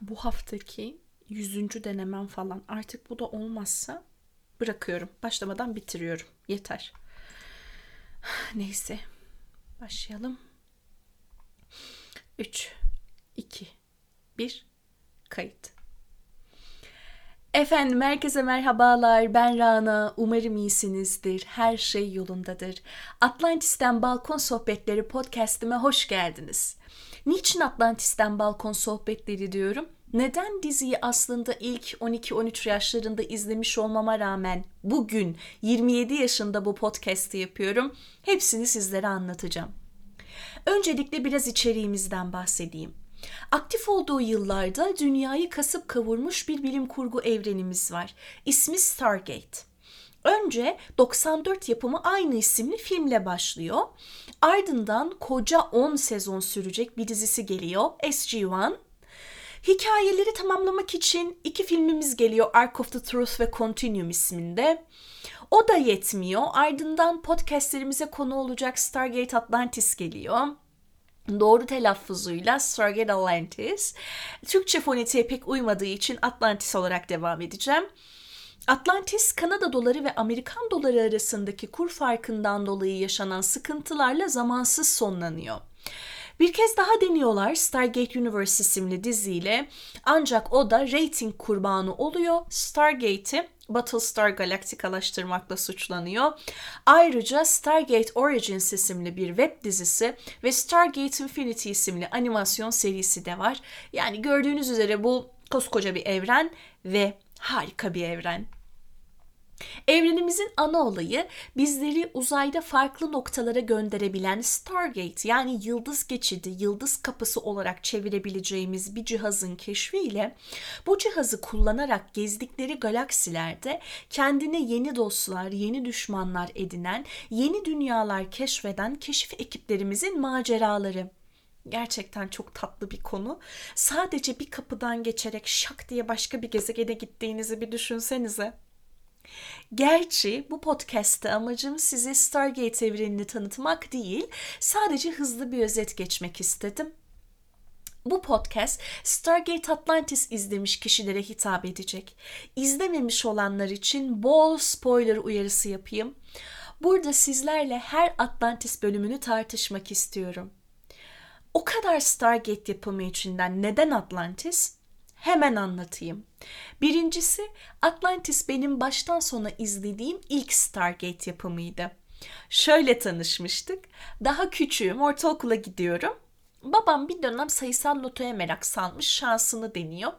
bu haftaki yüzüncü denemem falan. Artık bu da olmazsa bırakıyorum. Başlamadan bitiriyorum. Yeter. Neyse. Başlayalım. 3, 2, 1, kayıt. Efendim herkese merhabalar. Ben Rana. Umarım iyisinizdir. Her şey yolundadır. Atlantis'ten Balkon Sohbetleri podcast'ime hoş geldiniz. Niçin Atlantis'ten Balkon Sohbetleri diyorum? Neden diziyi aslında ilk 12-13 yaşlarında izlemiş olmama rağmen bugün 27 yaşında bu podcast'i yapıyorum? Hepsini sizlere anlatacağım. Öncelikle biraz içeriğimizden bahsedeyim. Aktif olduğu yıllarda dünyayı kasıp kavurmuş bir bilim kurgu evrenimiz var. İsmi Stargate. Önce 94 yapımı aynı isimli filmle başlıyor. Ardından koca 10 sezon sürecek bir dizisi geliyor SG-1. Hikayeleri tamamlamak için iki filmimiz geliyor Ark of the Truth ve Continuum isminde. O da yetmiyor. Ardından podcastlerimize konu olacak Stargate Atlantis geliyor doğru telaffuzuyla Stargate Atlantis. Türkçe fonetiğe pek uymadığı için Atlantis olarak devam edeceğim. Atlantis, Kanada doları ve Amerikan doları arasındaki kur farkından dolayı yaşanan sıkıntılarla zamansız sonlanıyor. Bir kez daha deniyorlar Stargate Universe isimli diziyle ancak o da rating kurbanı oluyor. Stargate'i Battlestar Galactica'laştırmakla suçlanıyor. Ayrıca Stargate Origins isimli bir web dizisi ve Stargate Infinity isimli animasyon serisi de var. Yani gördüğünüz üzere bu koskoca bir evren ve harika bir evren. Evrenimizin ana olayı bizleri uzayda farklı noktalara gönderebilen Stargate yani yıldız geçidi, yıldız kapısı olarak çevirebileceğimiz bir cihazın keşfiyle bu cihazı kullanarak gezdikleri galaksilerde kendine yeni dostlar, yeni düşmanlar edinen, yeni dünyalar keşfeden keşif ekiplerimizin maceraları gerçekten çok tatlı bir konu. Sadece bir kapıdan geçerek şak diye başka bir gezegene gittiğinizi bir düşünsenize. Gerçi bu podcast'te amacım size Stargate evrenini tanıtmak değil, sadece hızlı bir özet geçmek istedim. Bu podcast Stargate Atlantis izlemiş kişilere hitap edecek. İzlememiş olanlar için bol spoiler uyarısı yapayım. Burada sizlerle her Atlantis bölümünü tartışmak istiyorum. O kadar Stargate yapımı içinden neden Atlantis? Hemen anlatayım. Birincisi Atlantis benim baştan sona izlediğim ilk Stargate yapımıydı. Şöyle tanışmıştık. Daha küçüğüm, ortaokula gidiyorum. Babam bir dönem sayısal lotoya merak salmış, şansını deniyor.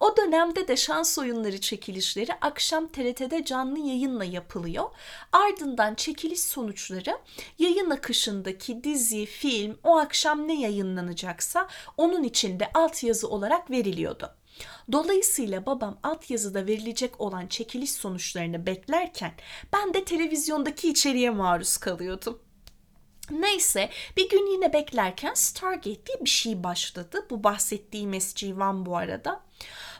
O dönemde de şans oyunları çekilişleri akşam TRT'de canlı yayınla yapılıyor. Ardından çekiliş sonuçları yayın akışındaki dizi, film o akşam ne yayınlanacaksa onun içinde altyazı olarak veriliyordu. Dolayısıyla babam altyazıda verilecek olan çekiliş sonuçlarını beklerken ben de televizyondaki içeriğe maruz kalıyordum. Neyse bir gün yine beklerken Stargate diye bir şey başladı. Bu bahsettiğim SG-1 bu arada.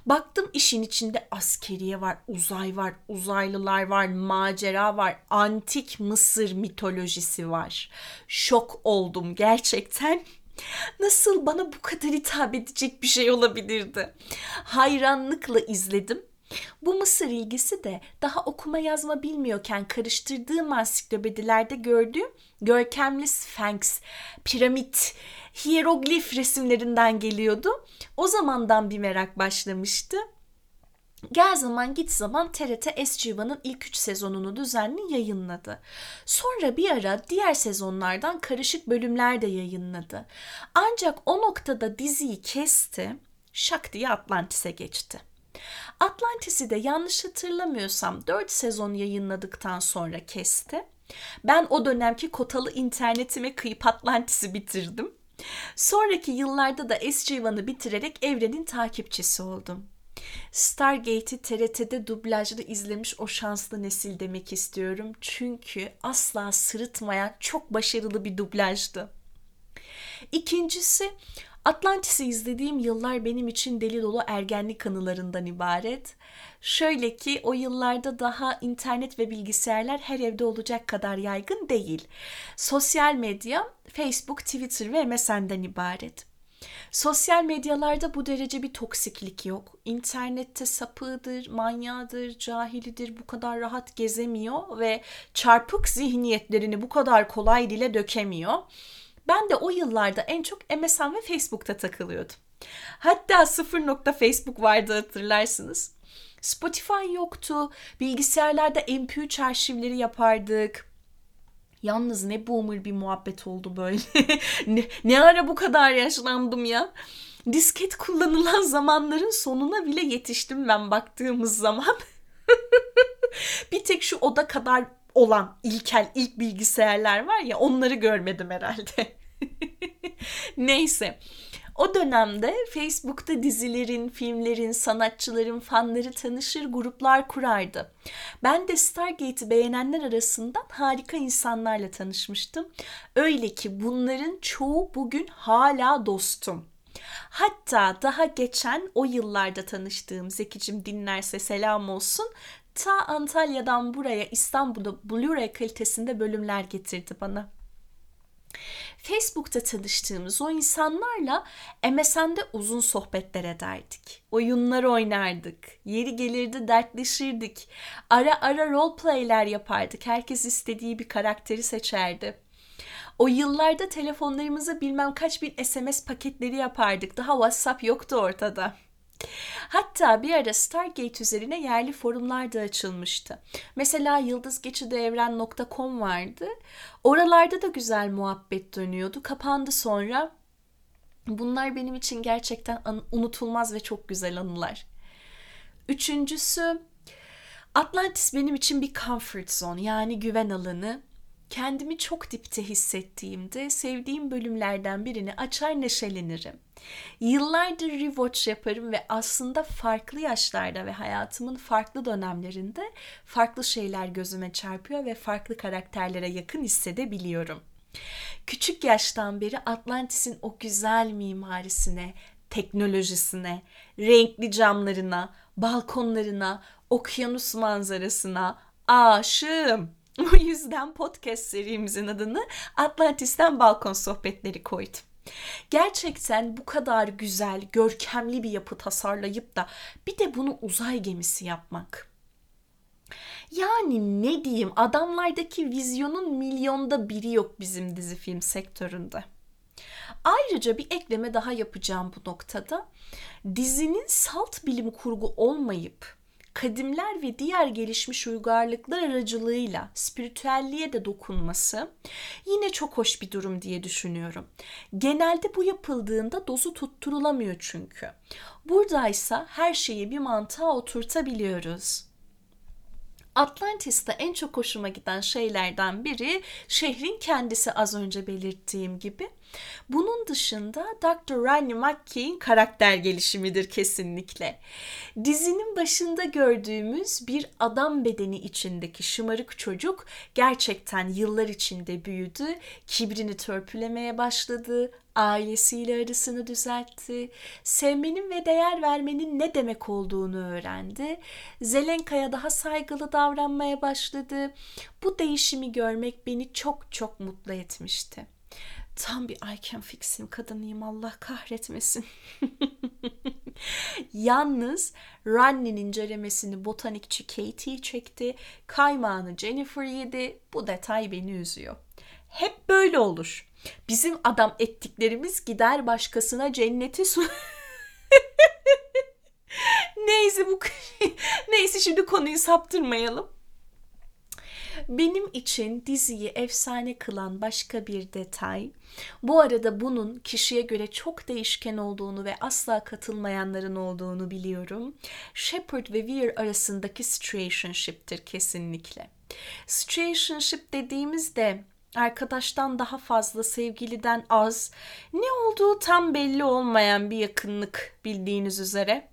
Baktım işin içinde askeriye var, uzay var, uzaylılar var, macera var, antik Mısır mitolojisi var. Şok oldum gerçekten. Nasıl bana bu kadar hitap edecek bir şey olabilirdi? Hayranlıkla izledim. Bu Mısır ilgisi de daha okuma yazma bilmiyorken karıştırdığım ansiklopedilerde gördüğüm görkemli Sphinx, piramit, hieroglif resimlerinden geliyordu. O zamandan bir merak başlamıştı. Gel zaman git zaman TRT SG1'ın ilk 3 sezonunu düzenli yayınladı. Sonra bir ara diğer sezonlardan karışık bölümler de yayınladı. Ancak o noktada diziyi kesti, şak diye Atlantis'e geçti. Atlantis'i de yanlış hatırlamıyorsam 4 sezon yayınladıktan sonra kesti. Ben o dönemki kotalı internetime kıyıp Atlantis'i bitirdim. Sonraki yıllarda da SG1'ı bitirerek evrenin takipçisi oldum. Stargate'i TRT'de dublajlı izlemiş o şanslı nesil demek istiyorum. Çünkü asla sırıtmayan çok başarılı bir dublajdı. İkincisi Atlantis'i izlediğim yıllar benim için deli dolu ergenlik anılarından ibaret. Şöyle ki o yıllarda daha internet ve bilgisayarlar her evde olacak kadar yaygın değil. Sosyal medya Facebook, Twitter ve MSN'den ibaret. Sosyal medyalarda bu derece bir toksiklik yok. İnternette sapığıdır, manyağıdır, cahilidir bu kadar rahat gezemiyor ve çarpık zihniyetlerini bu kadar kolay dile dökemiyor. Ben de o yıllarda en çok MSN ve Facebook'ta takılıyordum. Hatta sıfır nokta Facebook vardı hatırlarsınız. Spotify yoktu. Bilgisayarlarda MP3 arşivleri yapardık. Yalnız ne boomer bir muhabbet oldu böyle. ne, ne ara bu kadar yaşlandım ya. Disket kullanılan zamanların sonuna bile yetiştim ben baktığımız zaman. bir tek şu oda kadar olan ilkel ilk bilgisayarlar var ya onları görmedim herhalde. Neyse. O dönemde Facebook'ta dizilerin, filmlerin, sanatçıların fanları tanışır, gruplar kurardı. Ben de Stargate'i beğenenler arasından harika insanlarla tanışmıştım. Öyle ki bunların çoğu bugün hala dostum. Hatta daha geçen o yıllarda tanıştığım Zekicim dinlerse selam olsun ta Antalya'dan buraya İstanbul'da Blu-ray kalitesinde bölümler getirdi bana. Facebook'ta tanıştığımız o insanlarla MSN'de uzun sohbetler ederdik. Oyunlar oynardık. Yeri gelirdi dertleşirdik. Ara ara roleplay'ler yapardık. Herkes istediği bir karakteri seçerdi. O yıllarda telefonlarımıza bilmem kaç bin SMS paketleri yapardık. Daha WhatsApp yoktu ortada. Hatta bir ara Stargate üzerine yerli forumlar da açılmıştı. Mesela yıldızgeçidevren.com vardı. Oralarda da güzel muhabbet dönüyordu. Kapandı sonra. Bunlar benim için gerçekten unutulmaz ve çok güzel anılar. Üçüncüsü Atlantis benim için bir comfort zone yani güven alanı. Kendimi çok dipte hissettiğimde sevdiğim bölümlerden birini açar neşelenirim. Yıllardır rewatch yaparım ve aslında farklı yaşlarda ve hayatımın farklı dönemlerinde farklı şeyler gözüme çarpıyor ve farklı karakterlere yakın hissedebiliyorum. Küçük yaştan beri Atlantis'in o güzel mimarisine, teknolojisine, renkli camlarına, balkonlarına, okyanus manzarasına aşığım. O yüzden podcast serimizin adını Atlantis'ten Balkon Sohbetleri koydum. Gerçekten bu kadar güzel, görkemli bir yapı tasarlayıp da bir de bunu uzay gemisi yapmak. Yani ne diyeyim adamlardaki vizyonun milyonda biri yok bizim dizi film sektöründe. Ayrıca bir ekleme daha yapacağım bu noktada. Dizinin salt bilim kurgu olmayıp kadimler ve diğer gelişmiş uygarlıklar aracılığıyla spiritüelliğe de dokunması yine çok hoş bir durum diye düşünüyorum. Genelde bu yapıldığında dozu tutturulamıyor çünkü. Buradaysa her şeyi bir mantığa oturtabiliyoruz. Atlantis'te en çok hoşuma giden şeylerden biri şehrin kendisi az önce belirttiğim gibi. Bunun dışında Dr. Rodney McKay'in karakter gelişimidir kesinlikle. Dizinin başında gördüğümüz bir adam bedeni içindeki şımarık çocuk gerçekten yıllar içinde büyüdü, kibrini törpülemeye başladı, ailesiyle arasını düzeltti, sevmenin ve değer vermenin ne demek olduğunu öğrendi. Zelenka'ya daha saygılı davranmaya başladı. Bu değişimi görmek beni çok çok mutlu etmişti. Tam bir I can fix him kadınıyım Allah kahretmesin. Yalnız Ronnie'nin ceremesini botanikçi Katie çekti. Kaymağını Jennifer yedi. Bu detay beni üzüyor. Hep böyle olur. Bizim adam ettiklerimiz gider başkasına cenneti su... Neyse bu Neyse şimdi konuyu saptırmayalım. Benim için diziyi efsane kılan başka bir detay, bu arada bunun kişiye göre çok değişken olduğunu ve asla katılmayanların olduğunu biliyorum. Shepard ve Weir arasındaki situationship'tir kesinlikle. Situationship dediğimizde arkadaştan daha fazla, sevgiliden az, ne olduğu tam belli olmayan bir yakınlık bildiğiniz üzere.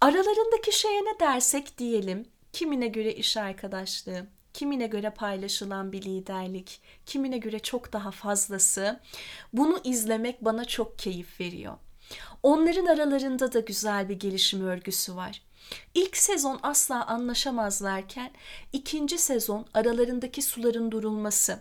Aralarındaki şeye ne dersek diyelim, kimine göre iş arkadaşlığı, kimine göre paylaşılan bir liderlik, kimine göre çok daha fazlası. Bunu izlemek bana çok keyif veriyor. Onların aralarında da güzel bir gelişim örgüsü var. İlk sezon asla anlaşamazlarken ikinci sezon aralarındaki suların durulması,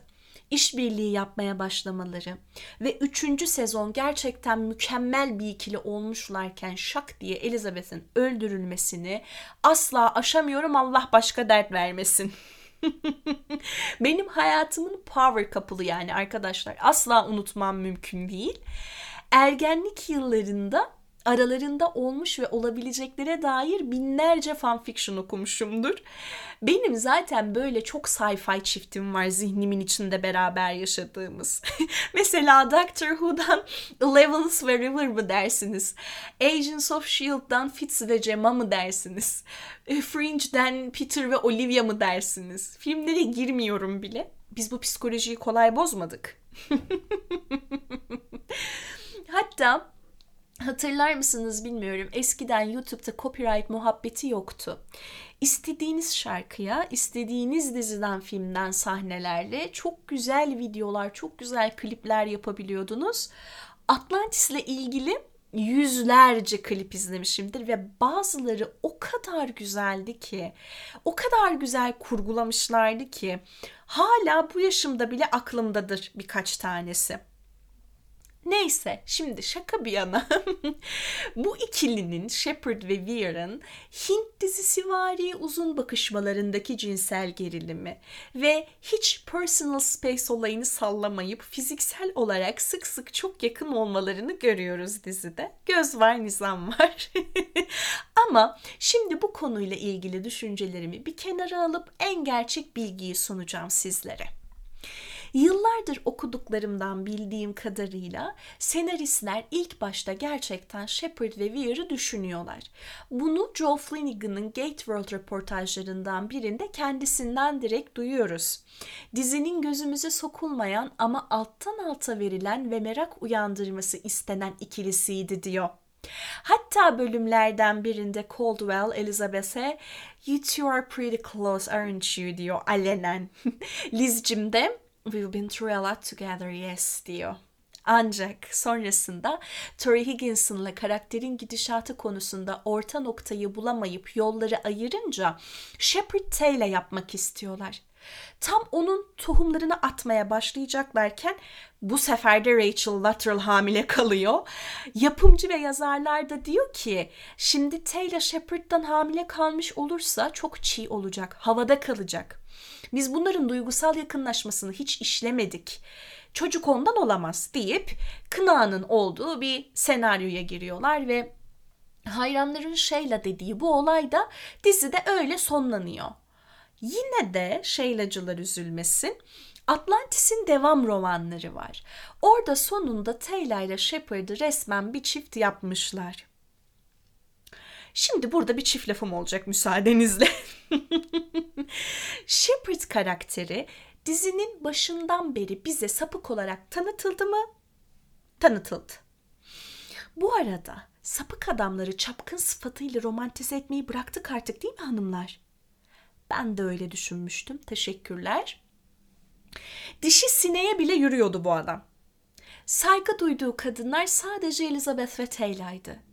işbirliği yapmaya başlamaları ve üçüncü sezon gerçekten mükemmel bir ikili olmuşlarken şak diye Elizabeth'in öldürülmesini asla aşamıyorum Allah başka dert vermesin. Benim hayatımın power couple'ı yani arkadaşlar. Asla unutmam mümkün değil. Ergenlik yıllarında aralarında olmuş ve olabileceklere dair binlerce fanfiction okumuşumdur. Benim zaten böyle çok sci-fi çiftim var zihnimin içinde beraber yaşadığımız. Mesela Doctor Who'dan Levels ve River mı dersiniz? Agents of S.H.I.E.L.D'dan Fitz ve Gemma mı dersiniz? E, Fringe'den Peter ve Olivia mı dersiniz? Filmlere girmiyorum bile. Biz bu psikolojiyi kolay bozmadık. Hatta Hatırlar mısınız bilmiyorum. Eskiden YouTube'da copyright muhabbeti yoktu. İstediğiniz şarkıya, istediğiniz diziden, filmden sahnelerle çok güzel videolar, çok güzel klipler yapabiliyordunuz. Atlantis'le ilgili yüzlerce klip izlemişimdir ve bazıları o kadar güzeldi ki, o kadar güzel kurgulamışlardı ki hala bu yaşımda bile aklımdadır birkaç tanesi. Neyse şimdi şaka bir yana bu ikilinin Shepard ve Weir'ın Hint dizisi vari uzun bakışmalarındaki cinsel gerilimi ve hiç personal space olayını sallamayıp fiziksel olarak sık sık çok yakın olmalarını görüyoruz dizide. Göz var nizam var. Ama şimdi bu konuyla ilgili düşüncelerimi bir kenara alıp en gerçek bilgiyi sunacağım sizlere. Yıllardır okuduklarımdan bildiğim kadarıyla senaristler ilk başta gerçekten Shepard ve Weir'ı düşünüyorlar. Bunu Joe Flanagan'ın Gate World röportajlarından birinde kendisinden direkt duyuyoruz. Dizinin gözümüze sokulmayan ama alttan alta verilen ve merak uyandırması istenen ikilisiydi diyor. Hatta bölümlerden birinde Caldwell Elizabeth'e You two are pretty close aren't you diyor alenen. Lizcim de We've been through a lot together, yes diyor. Ancak sonrasında Tori Higginson'la karakterin gidişatı konusunda orta noktayı bulamayıp yolları ayırınca Shepard Taylor yapmak istiyorlar. Tam onun tohumlarını atmaya başlayacaklarken bu sefer de Rachel Luttrell hamile kalıyor. Yapımcı ve yazarlar da diyor ki şimdi Taylor Shepard'dan hamile kalmış olursa çok çiğ olacak, havada kalacak. Biz bunların duygusal yakınlaşmasını hiç işlemedik. Çocuk ondan olamaz deyip Kına'nın olduğu bir senaryoya giriyorlar ve hayranların şeyla dediği bu olay da dizide öyle sonlanıyor. Yine de şeylacılar üzülmesin. Atlantis'in devam romanları var. Orada sonunda Taylor ile Shepard'ı resmen bir çift yapmışlar. Şimdi burada bir çift lafım olacak müsaadenizle. Shepard karakteri dizinin başından beri bize sapık olarak tanıtıldı mı? Tanıtıldı. Bu arada sapık adamları çapkın sıfatıyla romantize etmeyi bıraktık artık değil mi hanımlar? Ben de öyle düşünmüştüm. Teşekkürler. Dişi sineye bile yürüyordu bu adam. Saygı duyduğu kadınlar sadece Elizabeth ve Taylor'ydı.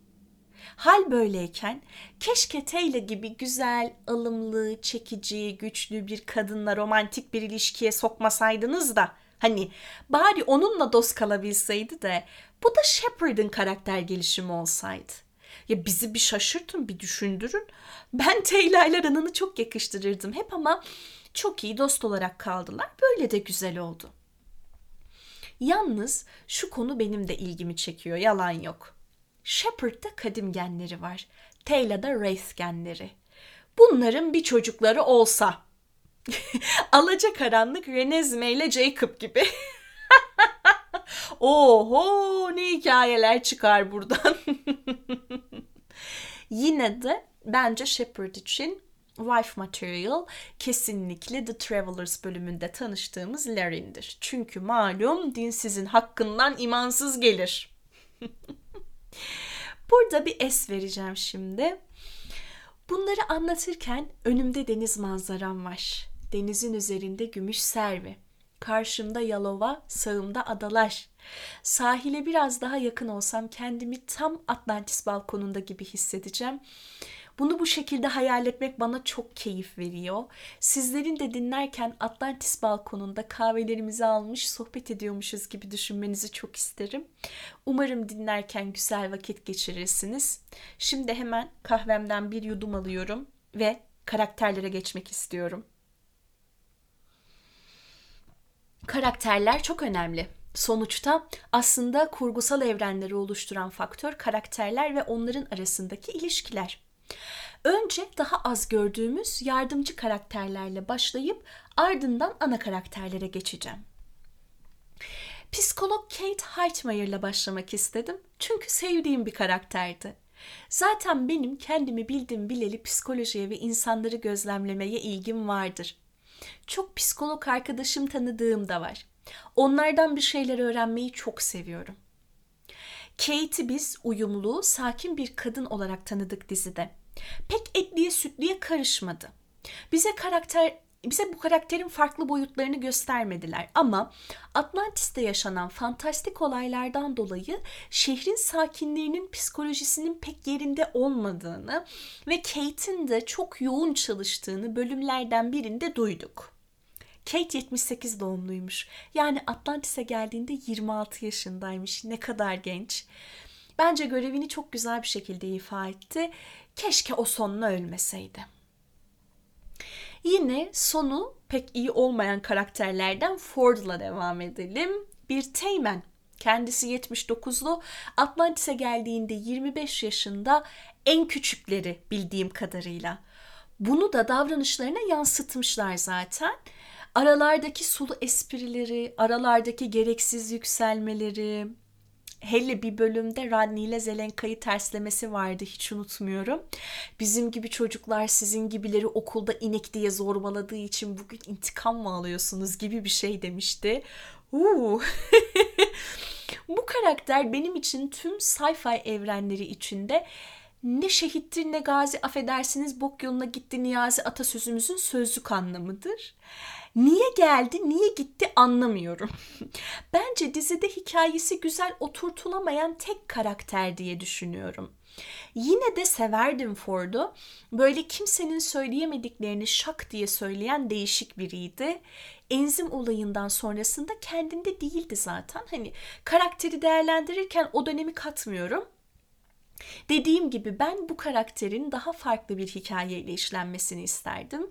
Hal böyleyken keşke Taylor gibi güzel, alımlı, çekici, güçlü bir kadınla romantik bir ilişkiye sokmasaydınız da hani bari onunla dost kalabilseydi de bu da Shepard'ın karakter gelişimi olsaydı. Ya bizi bir şaşırtın, bir düşündürün. Ben Taylor'la Ranan'ı çok yakıştırırdım hep ama çok iyi dost olarak kaldılar. Böyle de güzel oldu. Yalnız şu konu benim de ilgimi çekiyor, yalan yok. Shepard'da kadim genleri var. Taylor'da Wraith genleri. Bunların bir çocukları olsa. Alaca karanlık Renezme ile Jacob gibi. Oho ne hikayeler çıkar buradan. Yine de bence Shepard için Wife Material kesinlikle The Travelers bölümünde tanıştığımız Larry'ndir. Çünkü malum dinsizin hakkından imansız gelir. Burada bir es vereceğim şimdi. Bunları anlatırken önümde deniz manzaram var. Denizin üzerinde gümüş servi. Karşımda Yalova, sağımda adalar. Sahile biraz daha yakın olsam kendimi tam Atlantis balkonunda gibi hissedeceğim. Bunu bu şekilde hayal etmek bana çok keyif veriyor. Sizlerin de dinlerken Atlantis balkonunda kahvelerimizi almış sohbet ediyormuşuz gibi düşünmenizi çok isterim. Umarım dinlerken güzel vakit geçirirsiniz. Şimdi hemen kahvemden bir yudum alıyorum ve karakterlere geçmek istiyorum. Karakterler çok önemli. Sonuçta aslında kurgusal evrenleri oluşturan faktör karakterler ve onların arasındaki ilişkiler. Önce daha az gördüğümüz yardımcı karakterlerle başlayıp ardından ana karakterlere geçeceğim. Psikolog Kate Heitmeyer'la başlamak istedim çünkü sevdiğim bir karakterdi. Zaten benim kendimi bildim bileli psikolojiye ve insanları gözlemlemeye ilgim vardır. Çok psikolog arkadaşım tanıdığım da var. Onlardan bir şeyler öğrenmeyi çok seviyorum. Kate'i biz uyumlu, sakin bir kadın olarak tanıdık dizide. Pek etliye sütliye karışmadı. Bize karakter bize bu karakterin farklı boyutlarını göstermediler ama Atlantis'te yaşanan fantastik olaylardan dolayı şehrin sakinlerinin psikolojisinin pek yerinde olmadığını ve Kate'in de çok yoğun çalıştığını bölümlerden birinde duyduk. Kate 78 doğumluymuş. Yani Atlantis'e geldiğinde 26 yaşındaymış. Ne kadar genç. Bence görevini çok güzel bir şekilde ifa etti. Keşke o sonuna ölmeseydi. Yine sonu pek iyi olmayan karakterlerden Ford'la devam edelim. Bir Teğmen. Kendisi 79'lu. Atlantis'e geldiğinde 25 yaşında en küçükleri bildiğim kadarıyla. Bunu da davranışlarına yansıtmışlar zaten. Aralardaki sulu esprileri, aralardaki gereksiz yükselmeleri, hele bir bölümde Rodney ile Zelenka'yı terslemesi vardı hiç unutmuyorum. Bizim gibi çocuklar sizin gibileri okulda inek diye zorbaladığı için bugün intikam mı alıyorsunuz gibi bir şey demişti. Uuu. Bu karakter benim için tüm sci-fi evrenleri içinde ne şehittir ne gazi affedersiniz bok yoluna gitti Niyazi atasözümüzün sözlük anlamıdır. Niye geldi, niye gitti anlamıyorum. Bence dizide hikayesi güzel oturtulamayan tek karakter diye düşünüyorum. Yine de severdim Ford'u. Böyle kimsenin söyleyemediklerini şak diye söyleyen değişik biriydi. Enzim olayından sonrasında kendinde değildi zaten. Hani karakteri değerlendirirken o dönemi katmıyorum. Dediğim gibi ben bu karakterin daha farklı bir hikayeyle işlenmesini isterdim.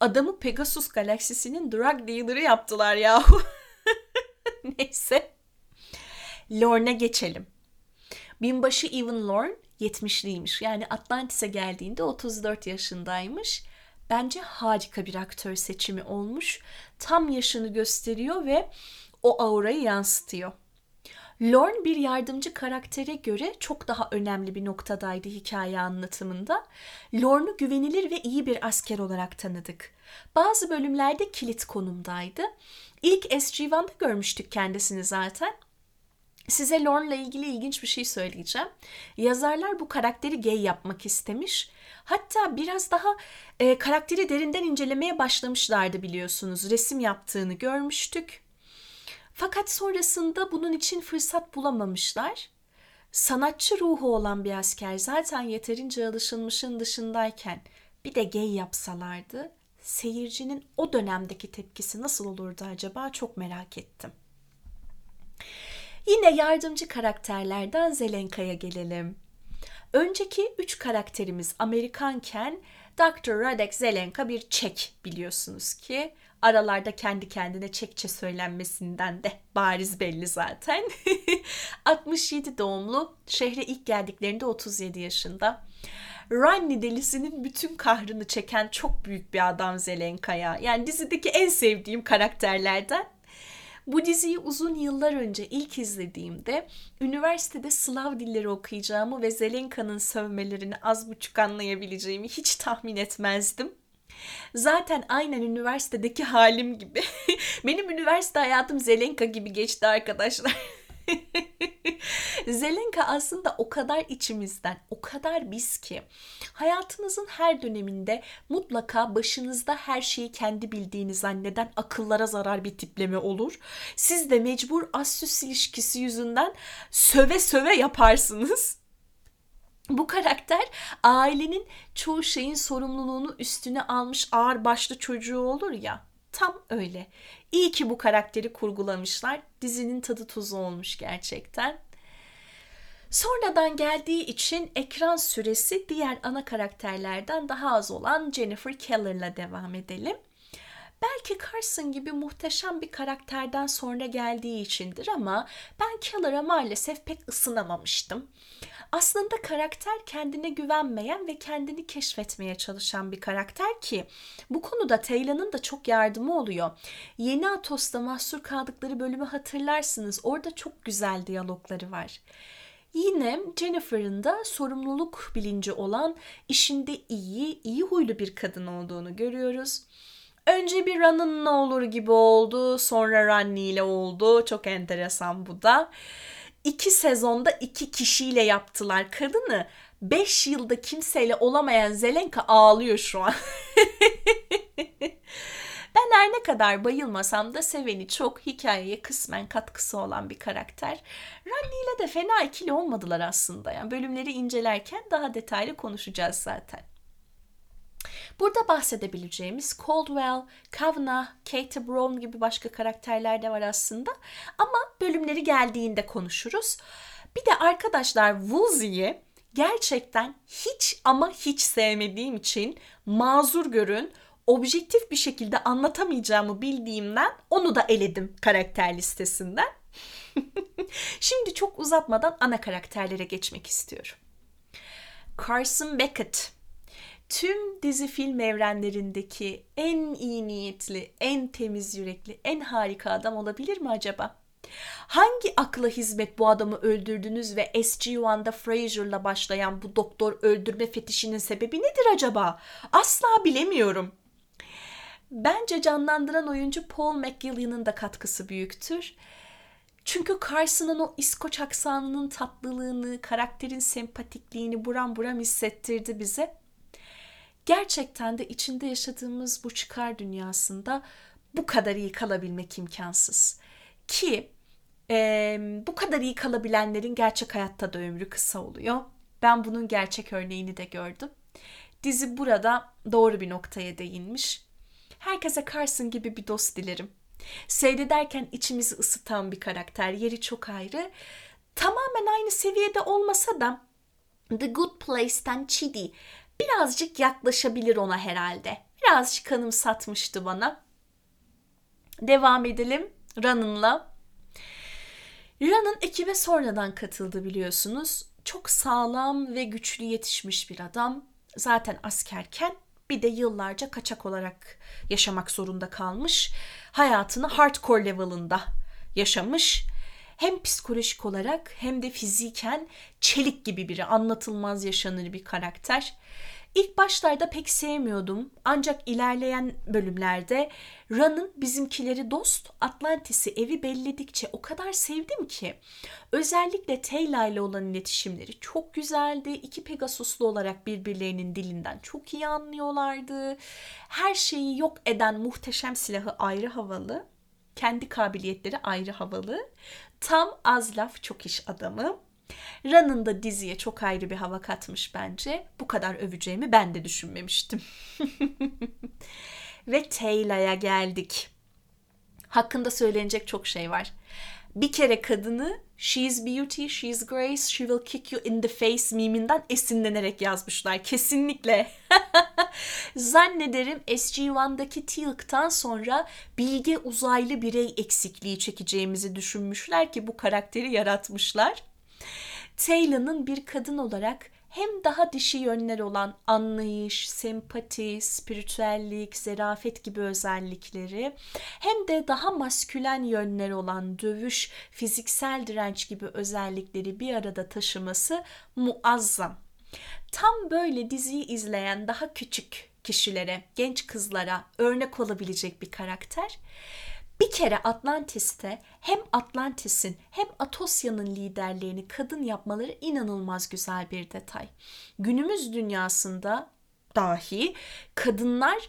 Adamı Pegasus galaksisinin drug dealer'ı yaptılar yahu. Neyse. Lorne'e geçelim. Binbaşı Evan Lorne 70'liymiş. Yani Atlantis'e geldiğinde 34 yaşındaymış. Bence harika bir aktör seçimi olmuş. Tam yaşını gösteriyor ve o aurayı yansıtıyor. Lorne bir yardımcı karaktere göre çok daha önemli bir noktadaydı hikaye anlatımında. Lorne'u güvenilir ve iyi bir asker olarak tanıdık. Bazı bölümlerde kilit konumdaydı. İlk SG-1'da görmüştük kendisini zaten. Size Lorne'la ilgili ilginç bir şey söyleyeceğim. Yazarlar bu karakteri gay yapmak istemiş. Hatta biraz daha e, karakteri derinden incelemeye başlamışlardı biliyorsunuz. Resim yaptığını görmüştük. Fakat sonrasında bunun için fırsat bulamamışlar. Sanatçı ruhu olan bir asker zaten yeterince alışılmışın dışındayken bir de gay yapsalardı seyircinin o dönemdeki tepkisi nasıl olurdu acaba çok merak ettim. Yine yardımcı karakterlerden Zelenka'ya gelelim. Önceki üç karakterimiz Amerikanken Dr. Radek Zelenka bir Çek biliyorsunuz ki aralarda kendi kendine Çekçe söylenmesinden de bariz belli zaten. 67 doğumlu, şehre ilk geldiklerinde 37 yaşında. Ronnie delisinin bütün kahrını çeken çok büyük bir adam Zelenka'ya. Yani dizideki en sevdiğim karakterlerden. Bu diziyi uzun yıllar önce ilk izlediğimde üniversitede Slav dilleri okuyacağımı ve Zelenka'nın sövmelerini az buçuk anlayabileceğimi hiç tahmin etmezdim. Zaten aynen üniversitedeki halim gibi. Benim üniversite hayatım Zelenka gibi geçti arkadaşlar. Zelenka aslında o kadar içimizden, o kadar biz ki hayatınızın her döneminde mutlaka başınızda her şeyi kendi bildiğini zanneden akıllara zarar bir tipleme olur. Siz de mecbur az ilişkisi yüzünden söve söve yaparsınız. Bu karakter ailenin çoğu şeyin sorumluluğunu üstüne almış ağır başlı çocuğu olur ya. Tam öyle. İyi ki bu karakteri kurgulamışlar. Dizinin tadı tuzu olmuş gerçekten. Sonradan geldiği için ekran süresi diğer ana karakterlerden daha az olan Jennifer Keller'la devam edelim. Belki Carson gibi muhteşem bir karakterden sonra geldiği içindir ama ben Keller'a maalesef pek ısınamamıştım. Aslında karakter kendine güvenmeyen ve kendini keşfetmeye çalışan bir karakter ki bu konuda Taylor'ın da çok yardımı oluyor. Yeni Atos'ta mahsur kaldıkları bölümü hatırlarsınız. Orada çok güzel diyalogları var. Yine Jennifer'ın da sorumluluk bilinci olan, işinde iyi, iyi huylu bir kadın olduğunu görüyoruz. Önce bir Run'ın ne olur gibi oldu, sonra Runny ile oldu. Çok enteresan bu da. İki sezonda iki kişiyle yaptılar kadını. Beş yılda kimseyle olamayan Zelenka ağlıyor şu an. Ben her ne kadar bayılmasam da seveni çok hikayeye kısmen katkısı olan bir karakter. Randy ile de fena ikili olmadılar aslında. Yani bölümleri incelerken daha detaylı konuşacağız zaten. Burada bahsedebileceğimiz Caldwell, Kavanagh, Kate Brown gibi başka karakterler de var aslında. Ama bölümleri geldiğinde konuşuruz. Bir de arkadaşlar Woolsey'i gerçekten hiç ama hiç sevmediğim için mazur görün objektif bir şekilde anlatamayacağımı bildiğimden onu da eledim karakter listesinden. Şimdi çok uzatmadan ana karakterlere geçmek istiyorum. Carson Beckett tüm dizi film evrenlerindeki en iyi niyetli, en temiz yürekli, en harika adam olabilir mi acaba? Hangi akla hizmet bu adamı öldürdünüz ve SG-1'da Fraser'la başlayan bu doktor öldürme fetişinin sebebi nedir acaba? Asla bilemiyorum. Bence canlandıran oyuncu Paul McGillian'ın da katkısı büyüktür. Çünkü Carson'ın o İskoç aksanının tatlılığını, karakterin sempatikliğini buram buram hissettirdi bize. Gerçekten de içinde yaşadığımız bu çıkar dünyasında bu kadar iyi kalabilmek imkansız. Ki e, bu kadar iyi kalabilenlerin gerçek hayatta da ömrü kısa oluyor. Ben bunun gerçek örneğini de gördüm. Dizi burada doğru bir noktaya değinmiş. Herkese Carson gibi bir dost dilerim. Seyrederken içimizi ısıtan bir karakter, yeri çok ayrı. Tamamen aynı seviyede olmasa da The Good Place'ten Chidi birazcık yaklaşabilir ona herhalde. Birazcık satmıştı bana. Devam edelim Ran'ınla. Ran'ın ekibe sonradan katıldı biliyorsunuz. Çok sağlam ve güçlü yetişmiş bir adam. Zaten askerken bir de yıllarca kaçak olarak yaşamak zorunda kalmış. Hayatını hardcore level'ında yaşamış. Hem psikolojik olarak hem de fiziken çelik gibi biri, anlatılmaz yaşanır bir karakter. İlk başlarda pek sevmiyordum ancak ilerleyen bölümlerde Ran'ın bizimkileri dost, Atlantis'i evi belledikçe o kadar sevdim ki. Özellikle Tayla ile olan iletişimleri çok güzeldi. İki Pegasuslu olarak birbirlerinin dilinden çok iyi anlıyorlardı. Her şeyi yok eden muhteşem silahı ayrı havalı. Kendi kabiliyetleri ayrı havalı. Tam az laf çok iş adamı. Ran'ın da diziye çok ayrı bir hava katmış bence. Bu kadar öveceğimi ben de düşünmemiştim. Ve Tayla'ya geldik. Hakkında söylenecek çok şey var. Bir kere kadını She's beauty, she's grace, she will kick you in the face miminden esinlenerek yazmışlar. Kesinlikle. Zannederim SG-1'daki Teal'k'tan sonra bilge uzaylı birey eksikliği çekeceğimizi düşünmüşler ki bu karakteri yaratmışlar. Taylor'ın bir kadın olarak hem daha dişi yönler olan anlayış, sempati, spiritüellik, zerafet gibi özellikleri hem de daha maskülen yönler olan dövüş, fiziksel direnç gibi özellikleri bir arada taşıması muazzam. Tam böyle diziyi izleyen daha küçük kişilere, genç kızlara örnek olabilecek bir karakter bir kere Atlantis'te hem Atlantis'in hem Atosya'nın liderlerini kadın yapmaları inanılmaz güzel bir detay. Günümüz dünyasında dahi kadınlar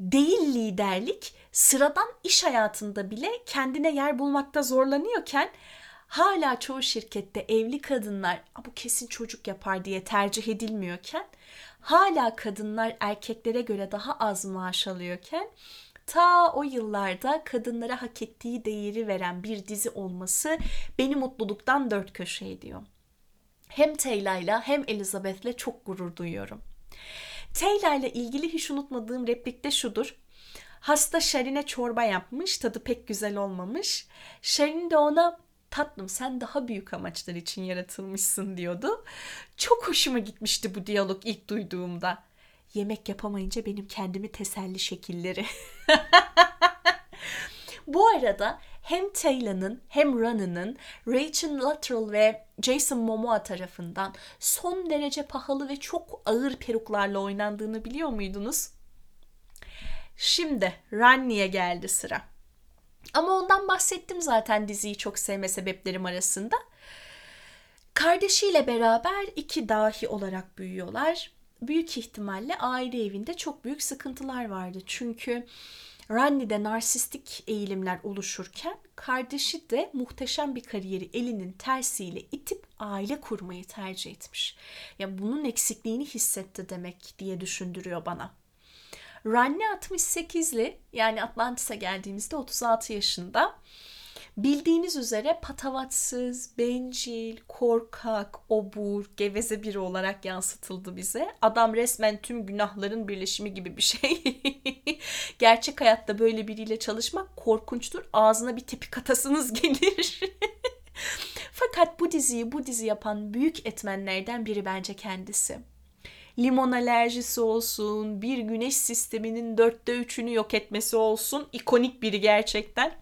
değil liderlik sıradan iş hayatında bile kendine yer bulmakta zorlanıyorken hala çoğu şirkette evli kadınlar bu kesin çocuk yapar diye tercih edilmiyorken hala kadınlar erkeklere göre daha az maaş alıyorken ta o yıllarda kadınlara hak ettiği değeri veren bir dizi olması beni mutluluktan dört köşe ediyor. Hem Taylor'la hem Elizabeth'le çok gurur duyuyorum. Taylor'la ilgili hiç unutmadığım replik de şudur. Hasta Şerine çorba yapmış, tadı pek güzel olmamış. Şerin de ona tatlım sen daha büyük amaçlar için yaratılmışsın diyordu. Çok hoşuma gitmişti bu diyalog ilk duyduğumda. Yemek yapamayınca benim kendimi teselli şekilleri. bu arada hem Taylor'ın hem Ronan'ın Rachel Luttrell ve Jason Momoa tarafından son derece pahalı ve çok ağır peruklarla oynandığını biliyor muydunuz? Şimdi Ranni'ye geldi sıra. Ama ondan bahsettim zaten diziyi çok sevme sebeplerim arasında. Kardeşiyle beraber iki dahi olarak büyüyorlar. Büyük ihtimalle aile evinde çok büyük sıkıntılar vardı. Çünkü Randy'de narsistik eğilimler oluşurken kardeşi de muhteşem bir kariyeri elinin tersiyle itip aile kurmayı tercih etmiş. Ya bunun eksikliğini hissetti demek diye düşündürüyor bana. Ranni 68'li yani Atlantis'e geldiğimizde 36 yaşında. Bildiğiniz üzere patavatsız, bencil, korkak, obur, geveze biri olarak yansıtıldı bize. Adam resmen tüm günahların birleşimi gibi bir şey. Gerçek hayatta böyle biriyle çalışmak korkunçtur. Ağzına bir tepik atasınız gelir. Fakat bu diziyi bu dizi yapan büyük etmenlerden biri bence kendisi limon alerjisi olsun, bir güneş sisteminin dörtte üçünü yok etmesi olsun. ikonik biri gerçekten.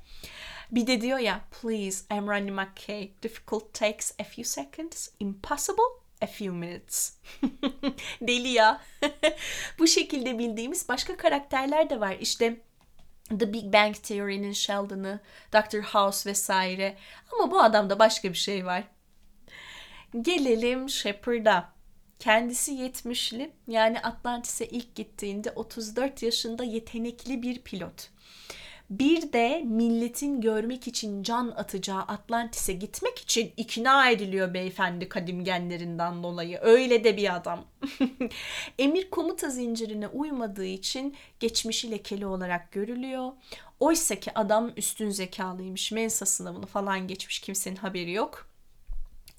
Bir de diyor ya, please, I'm Randy McKay. Difficult takes a few seconds, impossible a few minutes. Deli ya. Bu şekilde bildiğimiz başka karakterler de var. İşte The Big Bang Theory'nin Sheldon'ı, Dr. House vesaire. Ama bu adamda başka bir şey var. Gelelim Shepard'a. Kendisi 70'li yani Atlantis'e ilk gittiğinde 34 yaşında yetenekli bir pilot. Bir de milletin görmek için can atacağı Atlantis'e gitmek için ikna ediliyor beyefendi kadimgenlerinden dolayı. Öyle de bir adam. Emir komuta zincirine uymadığı için geçmişi lekeli olarak görülüyor. Oysa ki adam üstün zekalıymış. Mensa sınavını falan geçmiş kimsenin haberi yok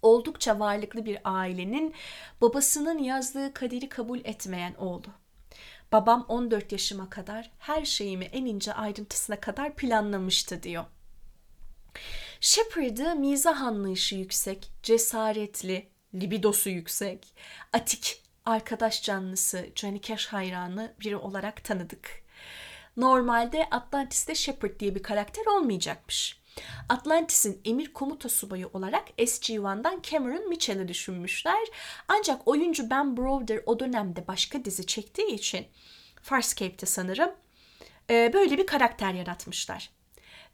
oldukça varlıklı bir ailenin babasının yazdığı kaderi kabul etmeyen oğlu. Babam 14 yaşıma kadar her şeyimi en ince ayrıntısına kadar planlamıştı diyor. Shepard'ı mizah anlayışı yüksek, cesaretli, libidosu yüksek, atik, arkadaş canlısı, Johnny Cash hayranı biri olarak tanıdık. Normalde Atlantis'te Shepard diye bir karakter olmayacakmış. Atlantis'in emir komuta subayı olarak SG-1'dan Cameron Mitchell'i düşünmüşler. Ancak oyuncu Ben Browder o dönemde başka dizi çektiği için Farscape'te sanırım e, böyle bir karakter yaratmışlar.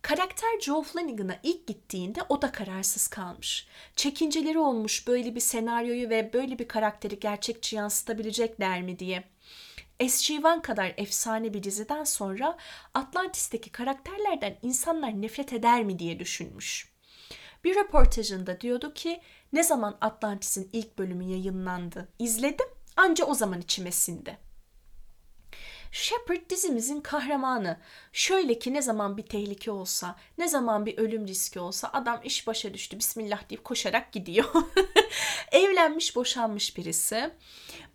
Karakter Joe Flanagan'a ilk gittiğinde o da kararsız kalmış. Çekinceleri olmuş böyle bir senaryoyu ve böyle bir karakteri gerçekçi yansıtabilecekler mi diye. SG-1 kadar efsane bir diziden sonra Atlantis'teki karakterlerden insanlar nefret eder mi diye düşünmüş. Bir röportajında diyordu ki ne zaman Atlantis'in ilk bölümü yayınlandı izledim anca o zaman içime sindi. Shepard dizimizin kahramanı. Şöyle ki ne zaman bir tehlike olsa, ne zaman bir ölüm riski olsa adam iş başa düştü bismillah deyip koşarak gidiyor. Evlenmiş, boşanmış birisi.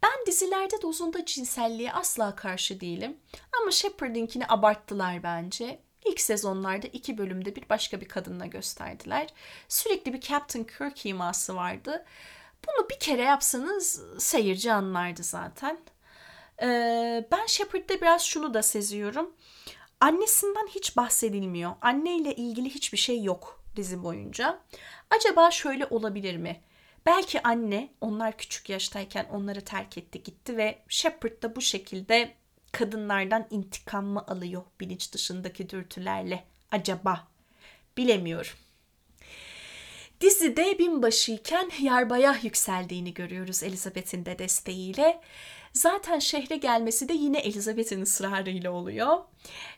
Ben dizilerde dozunda cinselliğe asla karşı değilim. Ama Shepard'inkini abarttılar bence. İlk sezonlarda iki bölümde bir başka bir kadınla gösterdiler. Sürekli bir Captain Kirk iması vardı. Bunu bir kere yapsanız seyirci anlardı zaten. Ee, ben Shepard'de biraz şunu da seziyorum. Annesinden hiç bahsedilmiyor. Anneyle ilgili hiçbir şey yok dizi boyunca. Acaba şöyle olabilir mi? Belki anne onlar küçük yaştayken onları terk etti gitti ve Shepard da bu şekilde kadınlardan intikam mı alıyor bilinç dışındaki dürtülerle acaba? Bilemiyorum. Dizide binbaşıyken yarbaya yükseldiğini görüyoruz Elizabeth'in de desteğiyle. Zaten şehre gelmesi de yine Elizabeth'in ısrarıyla oluyor.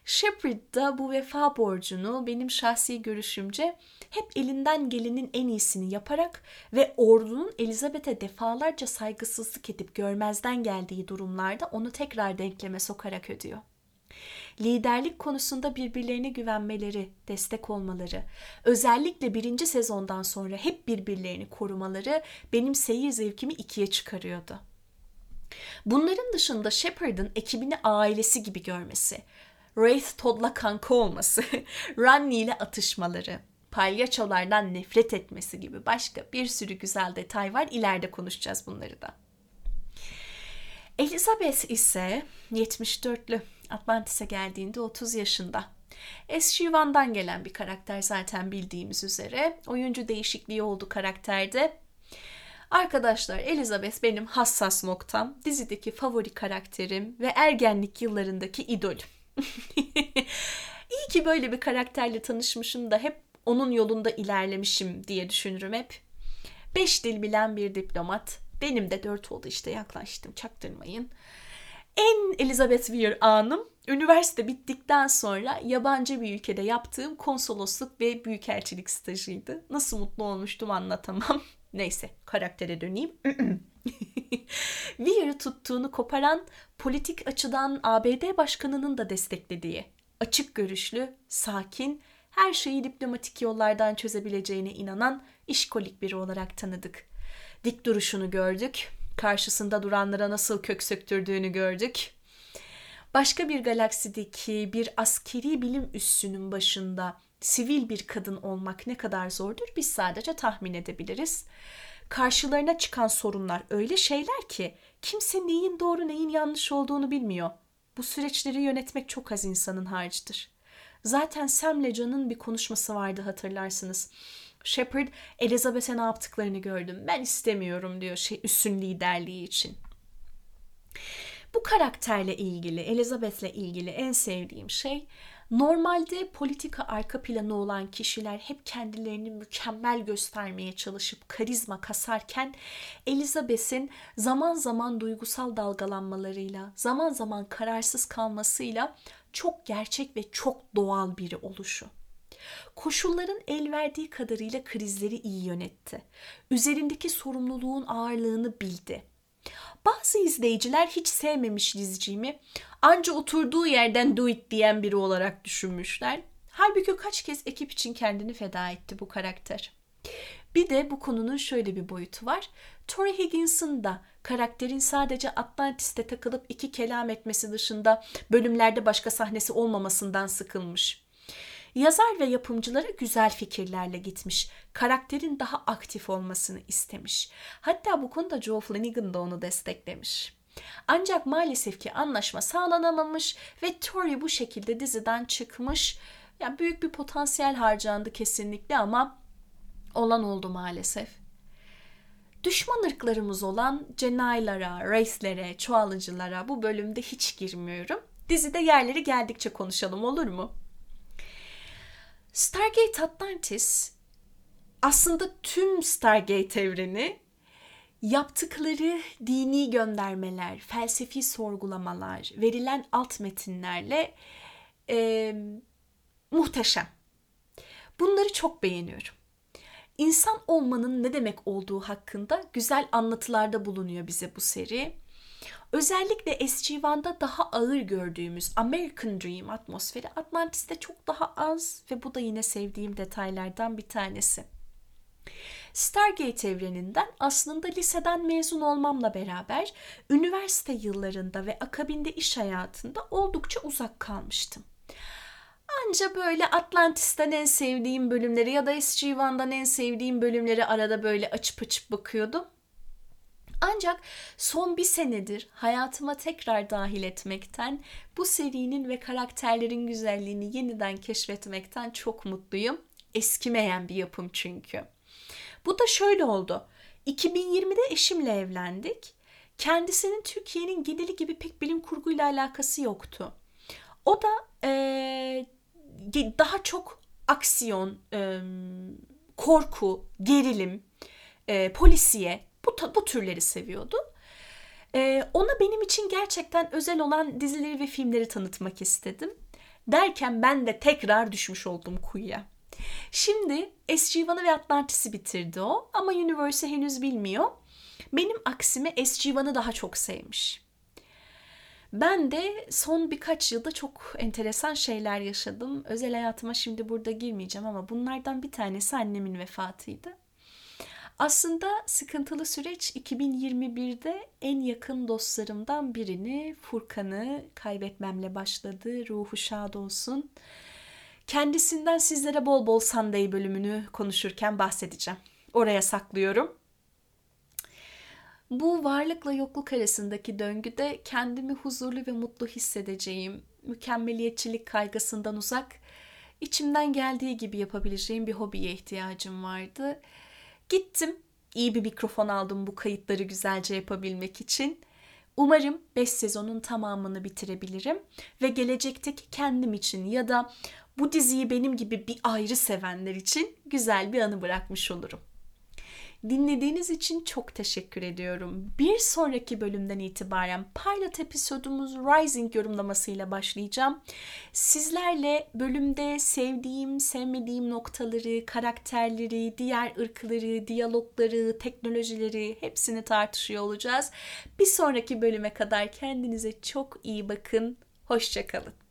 Shepard da bu vefa borcunu benim şahsi görüşümce hep elinden gelenin en iyisini yaparak ve ordunun Elizabeth'e defalarca saygısızlık edip görmezden geldiği durumlarda onu tekrar denkleme sokarak ödüyor liderlik konusunda birbirlerine güvenmeleri, destek olmaları, özellikle birinci sezondan sonra hep birbirlerini korumaları benim seyir zevkimi ikiye çıkarıyordu. Bunların dışında Shepard'ın ekibini ailesi gibi görmesi, Wraith Todd'la kanka olması, Ronnie ile atışmaları, palyaçolardan nefret etmesi gibi başka bir sürü güzel detay var. İleride konuşacağız bunları da. Elizabeth ise 74'lü. Atlantis'e geldiğinde 30 yaşında. SG-1'dan gelen bir karakter zaten bildiğimiz üzere. Oyuncu değişikliği oldu karakterde. Arkadaşlar Elizabeth benim hassas noktam, dizideki favori karakterim ve ergenlik yıllarındaki idolüm. İyi ki böyle bir karakterle tanışmışım da hep onun yolunda ilerlemişim diye düşünürüm hep. Beş dil bilen bir diplomat. Benim de dört oldu işte yaklaştım çaktırmayın. En Elizabeth Weir anım üniversite bittikten sonra yabancı bir ülkede yaptığım konsolosluk ve büyükelçilik stajıydı. Nasıl mutlu olmuştum anlatamam. Neyse karaktere döneyim. Weir'ı tuttuğunu koparan politik açıdan ABD başkanının da desteklediği, açık görüşlü, sakin, her şeyi diplomatik yollardan çözebileceğine inanan işkolik biri olarak tanıdık. Dik duruşunu gördük, karşısında duranlara nasıl kök söktürdüğünü gördük. Başka bir galaksideki bir askeri bilim üssünün başında sivil bir kadın olmak ne kadar zordur biz sadece tahmin edebiliriz. Karşılarına çıkan sorunlar öyle şeyler ki kimse neyin doğru neyin yanlış olduğunu bilmiyor. Bu süreçleri yönetmek çok az insanın harcıdır. Zaten Sam'le John'ın bir konuşması vardı hatırlarsınız. Shepard Elizabeth'e ne yaptıklarını gördüm. Ben istemiyorum diyor şey üssün liderliği için. Bu karakterle ilgili, Elizabeth'le ilgili en sevdiğim şey normalde politika arka planı olan kişiler hep kendilerini mükemmel göstermeye çalışıp karizma kasarken Elizabeth'in zaman zaman duygusal dalgalanmalarıyla, zaman zaman kararsız kalmasıyla çok gerçek ve çok doğal biri oluşu. Koşulların el verdiği kadarıyla krizleri iyi yönetti. Üzerindeki sorumluluğun ağırlığını bildi. Bazı izleyiciler hiç sevmemiş diziciğimi anca oturduğu yerden do it diyen biri olarak düşünmüşler. Halbuki kaç kez ekip için kendini feda etti bu karakter. Bir de bu konunun şöyle bir boyutu var. Tori Higgins'ın da karakterin sadece Atlantis'te takılıp iki kelam etmesi dışında bölümlerde başka sahnesi olmamasından sıkılmış. Yazar ve yapımcılara güzel fikirlerle gitmiş. Karakterin daha aktif olmasını istemiş. Hatta bu konuda Joe Flanagan da onu desteklemiş. Ancak maalesef ki anlaşma sağlanamamış ve Tori bu şekilde diziden çıkmış. Yani büyük bir potansiyel harcandı kesinlikle ama olan oldu maalesef. Düşman ırklarımız olan cenaylara, race'lere, çoğalıcılara bu bölümde hiç girmiyorum. Dizide yerleri geldikçe konuşalım olur mu? Stargate Atlantis aslında tüm Stargate evreni yaptıkları dini göndermeler, felsefi sorgulamalar, verilen alt metinlerle e, muhteşem. Bunları çok beğeniyorum. İnsan olmanın ne demek olduğu hakkında güzel anlatılarda bulunuyor bize bu seri. Özellikle SG-1'da daha ağır gördüğümüz American Dream atmosferi Atlantis'te çok daha az ve bu da yine sevdiğim detaylardan bir tanesi. Stargate evreninden aslında liseden mezun olmamla beraber üniversite yıllarında ve akabinde iş hayatında oldukça uzak kalmıştım. Anca böyle Atlantis'ten en sevdiğim bölümleri ya da SG-1'dan en sevdiğim bölümleri arada böyle açıp açıp bakıyordum. Ancak son bir senedir hayatıma tekrar dahil etmekten, bu serinin ve karakterlerin güzelliğini yeniden keşfetmekten çok mutluyum. Eskimeyen bir yapım çünkü. Bu da şöyle oldu. 2020'de eşimle evlendik. Kendisinin Türkiye'nin geneli gibi pek bilim kurguyla alakası yoktu. O da ee, daha çok aksiyon, e, korku, gerilim, e, polisiye bu, bu türleri seviyordu. Ee, ona benim için gerçekten özel olan dizileri ve filmleri tanıtmak istedim. Derken ben de tekrar düşmüş oldum kuyuya. Şimdi SG-1'ı ve Atlantis'i bitirdi o ama Universe'ı henüz bilmiyor. Benim aksime SG-1'ı daha çok sevmiş. Ben de son birkaç yılda çok enteresan şeyler yaşadım. Özel hayatıma şimdi burada girmeyeceğim ama bunlardan bir tanesi annemin vefatıydı. Aslında sıkıntılı süreç 2021'de en yakın dostlarımdan birini, Furkan'ı kaybetmemle başladı. Ruhu şad olsun. Kendisinden sizlere bol bol Sunday bölümünü konuşurken bahsedeceğim. Oraya saklıyorum. Bu varlıkla yokluk arasındaki döngüde kendimi huzurlu ve mutlu hissedeceğim, mükemmeliyetçilik kaygısından uzak, içimden geldiği gibi yapabileceğim bir hobiye ihtiyacım vardı. Gittim, iyi bir mikrofon aldım bu kayıtları güzelce yapabilmek için. Umarım 5 sezonun tamamını bitirebilirim ve gelecekteki kendim için ya da bu diziyi benim gibi bir ayrı sevenler için güzel bir anı bırakmış olurum. Dinlediğiniz için çok teşekkür ediyorum. Bir sonraki bölümden itibaren pilot episodumuz Rising yorumlamasıyla başlayacağım. Sizlerle bölümde sevdiğim, sevmediğim noktaları, karakterleri, diğer ırkları, diyalogları, teknolojileri hepsini tartışıyor olacağız. Bir sonraki bölüme kadar kendinize çok iyi bakın. Hoşçakalın.